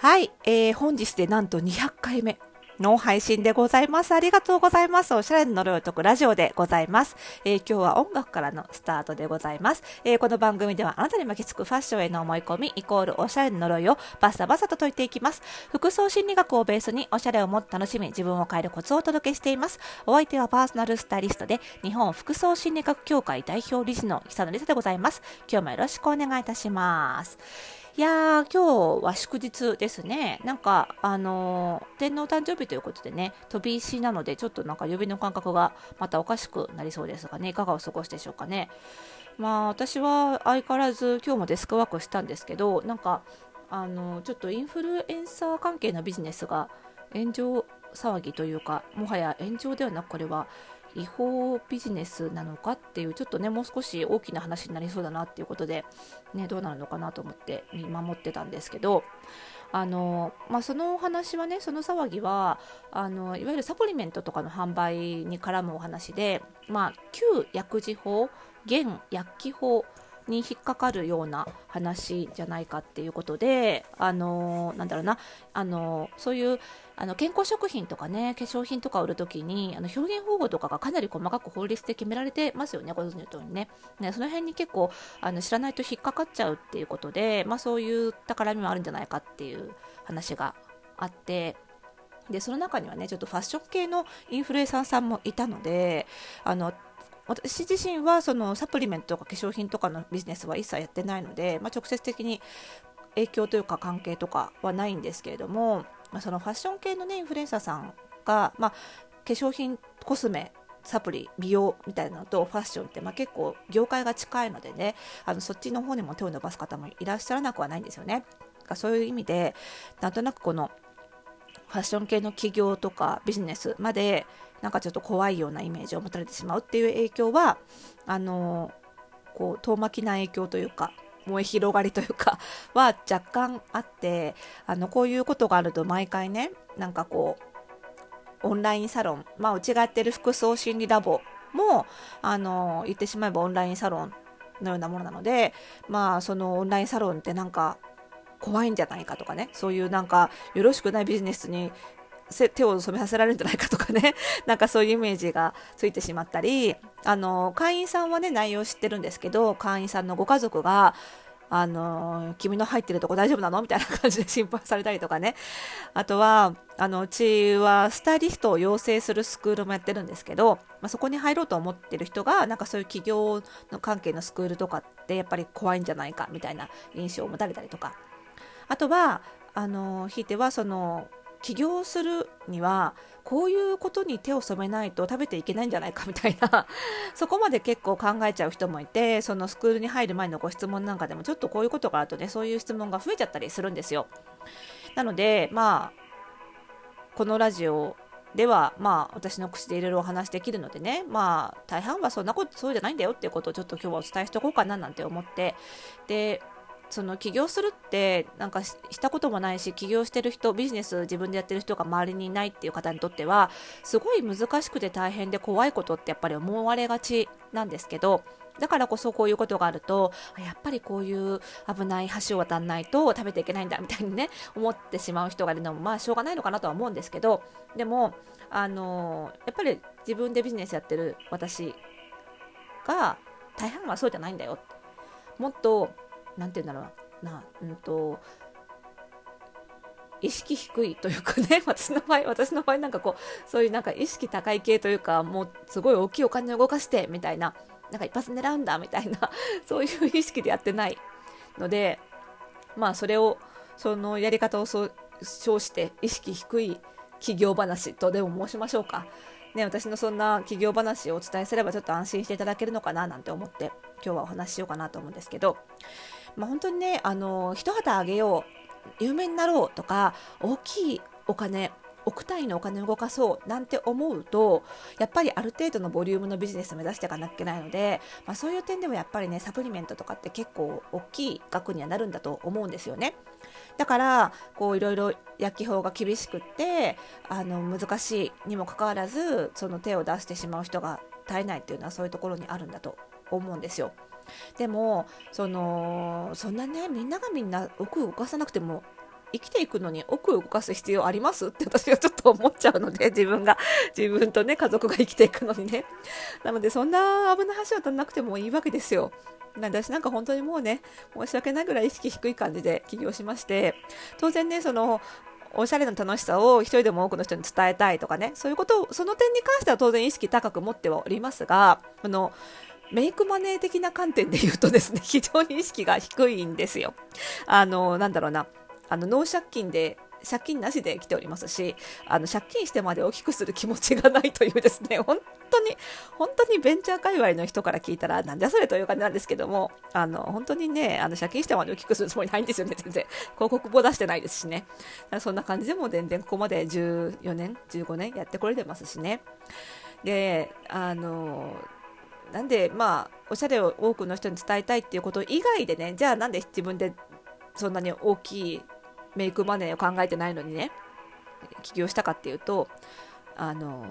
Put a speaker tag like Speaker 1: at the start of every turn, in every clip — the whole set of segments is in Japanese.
Speaker 1: はい、えー、本日でなんと200回目の配信でございます。ありがとうございます。おしゃれの呪いを解くラジオでございます。えー、今日は音楽からのスタートでございます。えー、この番組ではあなたに巻きつくファッションへの思い込みイコールおしゃれの呪いをバサバサと解いていきます。服装心理学をベースにおしゃれをもっと楽しみ、自分を変えるコツをお届けしています。お相手はパーソナルスタイリストで日本服装心理学協会代表理事の久野理沙でございます。今日もよろしくお願いいたします。いやー、今日は祝日ですね。なんか、あのー、天皇誕生日ということでね、飛び石なので、ちょっとなんか指の感覚がまたおかしくなりそうですがね、いかがお過ごしでしょうかね。まあ、私は相変わらず今日もデスクワークしたんですけど、なんか、あのー、ちょっとインフルエンサー関係のビジネスが炎上騒ぎというか、もはや炎上ではなく、これは違法ビジネスなのかっていうちょっとねもう少し大きな話になりそうだなっていうことで、ね、どうなるのかなと思って見守ってたんですけどあの、まあ、そのお話はねその騒ぎはあのいわゆるサプリメントとかの販売に絡むお話で、まあ、旧薬事法現薬機法に引っかかるような話じゃないかっていうことで、あのなんだろうな、あのそういうあの健康食品とかね、化粧品とか売るときに、あの表現方法とかがかなり細かく法律で決められてますよね、ご存知の通りね。ねその辺に結構あの知らないと引っかかっちゃうっていうことで、まあ、そういった絡みもあるんじゃないかっていう話があって、でその中にはねちょっとファッション系のインフルエンサーさんもいたのであの私自身はそのサプリメントとか化粧品とかのビジネスは一切やってないので、まあ、直接的に影響というか関係とかはないんですけれども、まあ、そのファッション系の、ね、インフルエンサーさんが、まあ、化粧品コスメサプリ美容みたいなのとファッションって、まあ、結構業界が近いのでねあのそっちの方にも手を伸ばす方もいらっしゃらなくはないんですよね。そういう意味でなんとなくこのファッション系の企業とかビジネスまでなんかちょっと怖いようなイメージを持たれてしまうっていう影響はあのこう遠巻きな影響というか燃え広がりというかは若干あってあのこういうことがあると毎回ねなんかこうオンラインサロン、まあ、うちがやってる服装心理ラボもあの言ってしまえばオンラインサロンのようなものなのでまあそのオンラインサロンってなんか怖いんじゃないかとかねそういうなんかよろしくないビジネスに手を染めさせられるんじゃないかとかね、なんかそういうイメージがついてしまったり、あの、会員さんはね、内容知ってるんですけど、会員さんのご家族が、あの、君の入ってるとこ大丈夫なの？みたいな感じで心配されたりとかね。あとは、あの、うちはスタイリストを養成するスクールもやってるんですけど、まあ、そこに入ろうと思ってる人が、なんかそういう企業の関係のスクールとかってやっぱり怖いんじゃないかみたいな印象を持たれたりとか。あとは、あの、ひいてはその、起業するにはこういうことに手を染めないと食べていけないんじゃないかみたいな そこまで結構考えちゃう人もいてそのスクールに入る前のご質問なんかでもちょっとこういうことがあるとねそういう質問が増えちゃったりするんですよ。なのでまあこのラジオではまあ私の口でいろいろお話できるのでねまあ大半はそんなことそうじゃないんだよっていうことをちょっと今日はお伝えしておこうかななんて思ってでその起業するってなんかしたこともないし起業してる人ビジネス自分でやってる人が周りにいないっていう方にとってはすごい難しくて大変で怖いことってやっぱり思われがちなんですけどだからこそこういうことがあるとやっぱりこういう危ない橋を渡らないと食べていけないんだみたいにね思ってしまう人がいるのもまあしょうがないのかなとは思うんですけどでもあのやっぱり自分でビジネスやってる私が大半はそうじゃないんだよ。もっと何て言うんだろうな、うんと、意識低いというかね、私の場合、私の場合なんかこう、そういうなんか意識高い系というか、もうすごい大きいお金を動かして、みたいな、なんか一発狙うんだ、みたいな、そういう意識でやってないので、まあそれを、そのやり方をそう称して意識低い企業話とでも申しましょうか。ね、私のそんな企業話をお伝えすればちょっと安心していただけるのかななんて思って今日はお話ししようかなと思うんですけどまあ、本当にねあの一旗あげよう有名になろうとか大きいお金億単位のお金を動かそうなんて思うとやっぱりある程度のボリュームのビジネスを目指していかなきゃいけないので、まあ、そういう点でもやっぱりねサプリメントとかって結構大きい額にはなるんだと思うんですよね。だからこういろいろ薬機法が厳しくってあの難しいにもかかわらずその手を出してしまう人が絶えないっていうのはそういうところにあるんだと思うんですよ。でもそのそんなねみんながみんな奥を動かさなくても生きていくのに奥を動かす必要ありますって私はちょっと思っちゃうので、自分が、自分とね、家族が生きていくのにね。なので、そんな危ない橋渡らなくてもいいわけですよ。私なんか本当にもうね、申し訳ないぐらい意識低い感じで起業しまして、当然ね、その、おしゃれな楽しさを一人でも多くの人に伝えたいとかね、そういうことを、その点に関しては当然意識高く持ってはおりますが、あの、メイクマネー的な観点で言うとですね、非常に意識が低いんですよ。あの、なんだろうな、あの、ノー借金で借金なしで来ておりますし、あの、借金してまで大きくする気持ちがないというですね、本当に、本当にベンチャー界隈の人から聞いたら、なんじゃそれという感じなんですけども、あの、本当にね、あの、借金してまで大きくするつもりないんですよね、全然。広告も出してないですしね。そんな感じでも全然ここまで14年、15年やってこれてますしね。で、あの、なんで、まあ、おしゃれを多くの人に伝えたいっていうこと以外でね、じゃあなんで自分でそんなに大きいメイクマネーを考えてないのにね起業したかっていうとあの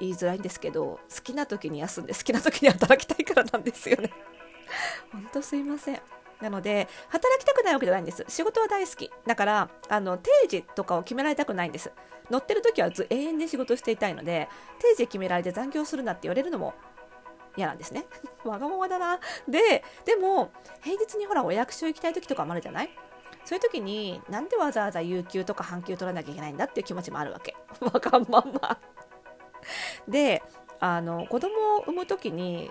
Speaker 1: 言いづらいんですけど好きな時に休んで好きな時に働きたいからなんですよね。本当すいません。なので働きたくないわけじゃないんです。仕事は大好き。だからあの定時とかを決められたくないんです。乗ってる時はず永遠に仕事していたいので定時決められて残業するなって言われるのも嫌なんですね わがままだなででも平日にほらお役所行きたい時とかもあるじゃない？そういう時になんでわざわざ有給とか半休取らなきゃいけないんだっていう気持ちもあるわけ。わがまま。で、あの、子供を産む時に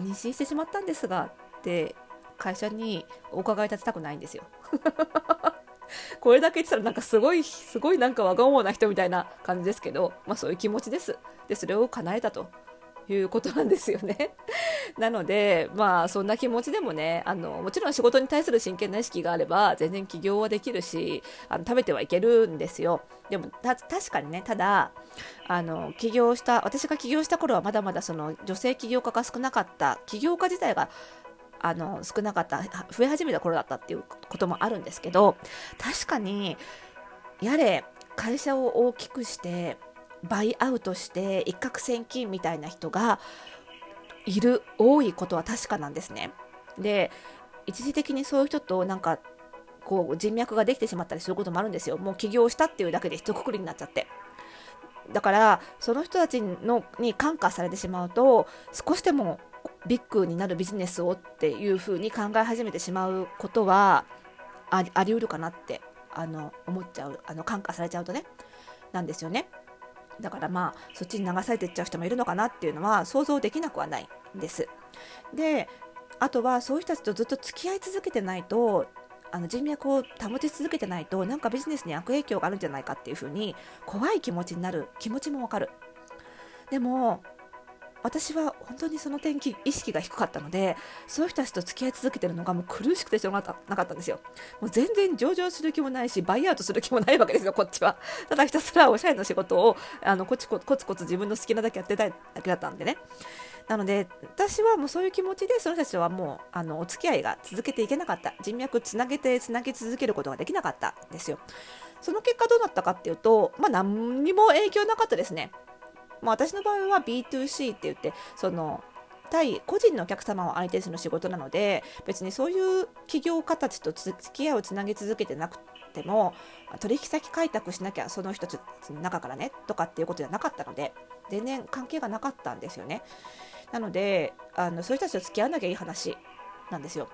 Speaker 1: 妊娠してしまったんですがって会社にお伺い立てたくないんですよ。これだけ言ってたらなんかすごい、すごいなんかわがままな人みたいな感じですけど、まあそういう気持ちです。で、それを叶えたと。いうことなんですよね。なので、まあ、そんな気持ちでもね、あの、もちろん仕事に対する真剣な意識があれば、全然起業はできるし、あの食べてはいけるんですよ。でも、確かにね、ただ、あの、起業した、私が起業した頃はまだまだその女性起業家が少なかった、起業家自体があの少なかった増え始めた頃だったっていうこともあるんですけど確かにやれ会社を大きくしてバイアウトして一攫千金みたいな人がいる多いことは確かなんですね。で一時的にそういう人となんかこう人脈ができてしまったりすることもあるんですよ。もう起業したっていうだけで一括りになっちゃって。だからその人たちのに感化されてしまうと少しでもビッグになるビジネスをっていうふうに考え始めてしまうことはあり得るかなってあの思っちゃうあの感化されちゃうとねなんですよね。だからまあそっちに流されていっちゃう人もいるのかなっていうのは想像できなくはないんです。であとはそういう人たちとずっと付き合い続けてないとあの人脈を保ち続けてないとなんかビジネスに悪影響があるんじゃないかっていうふうに怖い気持ちになる気持ちもわかるでも私は本当にその点意識が低かったのでそういう人たちと付き合い続けてるのがもう苦しくてしょうがなかったんですよ。もう全然上場する気もないしバイアウトする気もないわけですよこっちは。ただひたすらおしゃれな仕事をあのコツコツコツ自分の好きなだけやってただけだったんでね。なので私はもうそういう気持ちでその人たちはもうあのお付き合いが続けていけなかった。人脈つなげてつなげ続けることができなかったんですよ。その結果どうなったかっていうとまあ何にも影響なかったですね。まあ、私の場合は B2C って言ってその対個人のお客様を相手にする仕事なので別にそういう企業家たちと付き合いをつなぎ続けてなくても取引先開拓しなきゃその人たちの中からねとかっていうことじゃなかったので全然関係がなかったんですよね。なのであのそういう人たちと付き合わなきゃいい話なんですよ。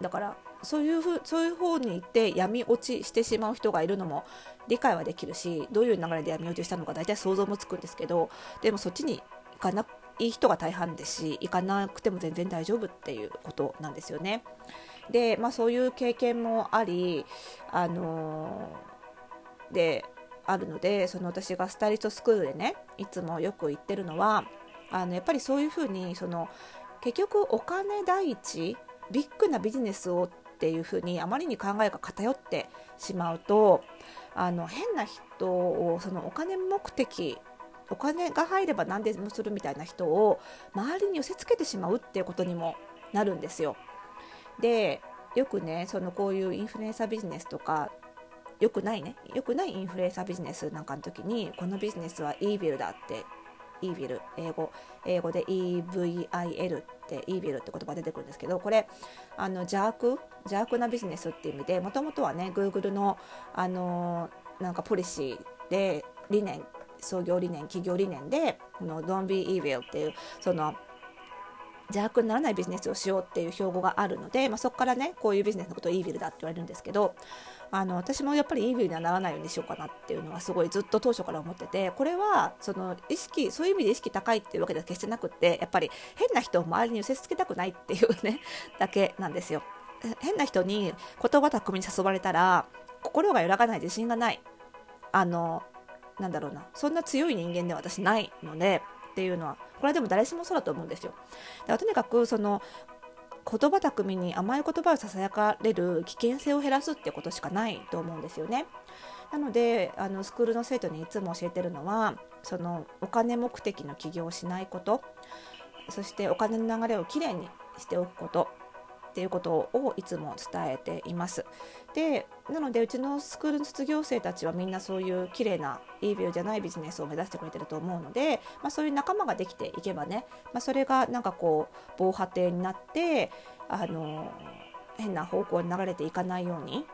Speaker 1: だからそういうふそういう方に行って闇落ちしてしまう人がいるのも理解はできるしどういう流れで闇落ちしたのか大体想像もつくんですけどでもそっちに行かない人が大半ですし行かなくても全然大丈夫っていうことなんですよね。で、まあ、そういう経験もあり、あのー、であるのでその私がスタイリストスクールでねいつもよく言ってるのはあのやっぱりそういうふうにその結局お金第一ビッグなビジネスをっていうふうにあまりに考えが偏ってしまうとあの変な人をそのお金目的お金が入れば何でもするみたいな人を周りに寄せつけてしまうっていうことにもなるんですよ。でよくねそのこういうインフルエンサービジネスとかよくないねよくないインフルエンサービジネスなんかの時にこのビジネスはイービルだってイービル英語英語で EVIL ってイービルって言葉出てくるんですけどこれあの邪悪？邪悪なビジネスっていう意味でもともとはねグーグルのあのなんかポリシーで理念創業理念企業理念でこの Don't be evil っていうその邪悪にならないビジネスをしようっていう標語があるので、まあ、そこからねこういうビジネスのことをイービルだって言われるんですけどあの私もやっぱりイービルにはならないようにしようかなっていうのはすごいずっと当初から思っててこれはその意識そういう意味で意識高いっていうわけでは決してなくってやっぱり変な人を周りに寄せつけたくないっていうね だけなんですよ。変な人に言葉巧みに誘われたら心が揺らがない自信がないあのなんだろうなそんな強い人間では私ないのでっていうのはこれはでも誰しもそうだと思うんですよ。だからとにかくその言葉巧みに甘い言葉をささやかれる危険性を減らすってことしかないと思うんですよね。なのであのスクールの生徒にいつも教えてるのはそのお金目的の起業をしないことそしてお金の流れをきれいにしておくことっていうことをいつも伝えています。でなのでうちのスクールの卒業生たちはみんなそういう綺麗ないいビューじゃないビジネスを目指してくれてると思うので、まあ、そういう仲間ができていけばね、まあ、それがなんかこう防波堤になってあの変な方向に流れていかないように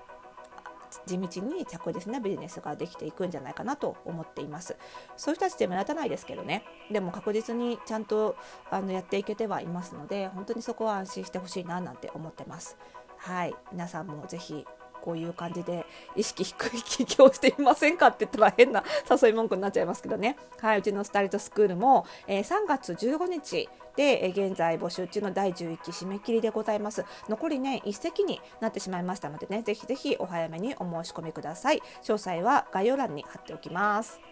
Speaker 1: 地道に着実なビジネスができていくんじゃないかなと思っています。そういう人たちって目立たないですけどね。でも確実にちゃんとあのやっていけてはいますので本当にそこは安心してほしいななんて思ってます。はい。皆さんもぜひこういう感じで意識低い起業していませんかって言ったら変な誘い文句になっちゃいますけどね。はい、うちのスタイルトスクールも、えー、3月15日で、えー、現在募集中の第11期締め切りでございます。残りね、一席になってしまいましたのでね、ぜひぜひお早めにお申し込みください。詳細は概要欄に貼っておきます。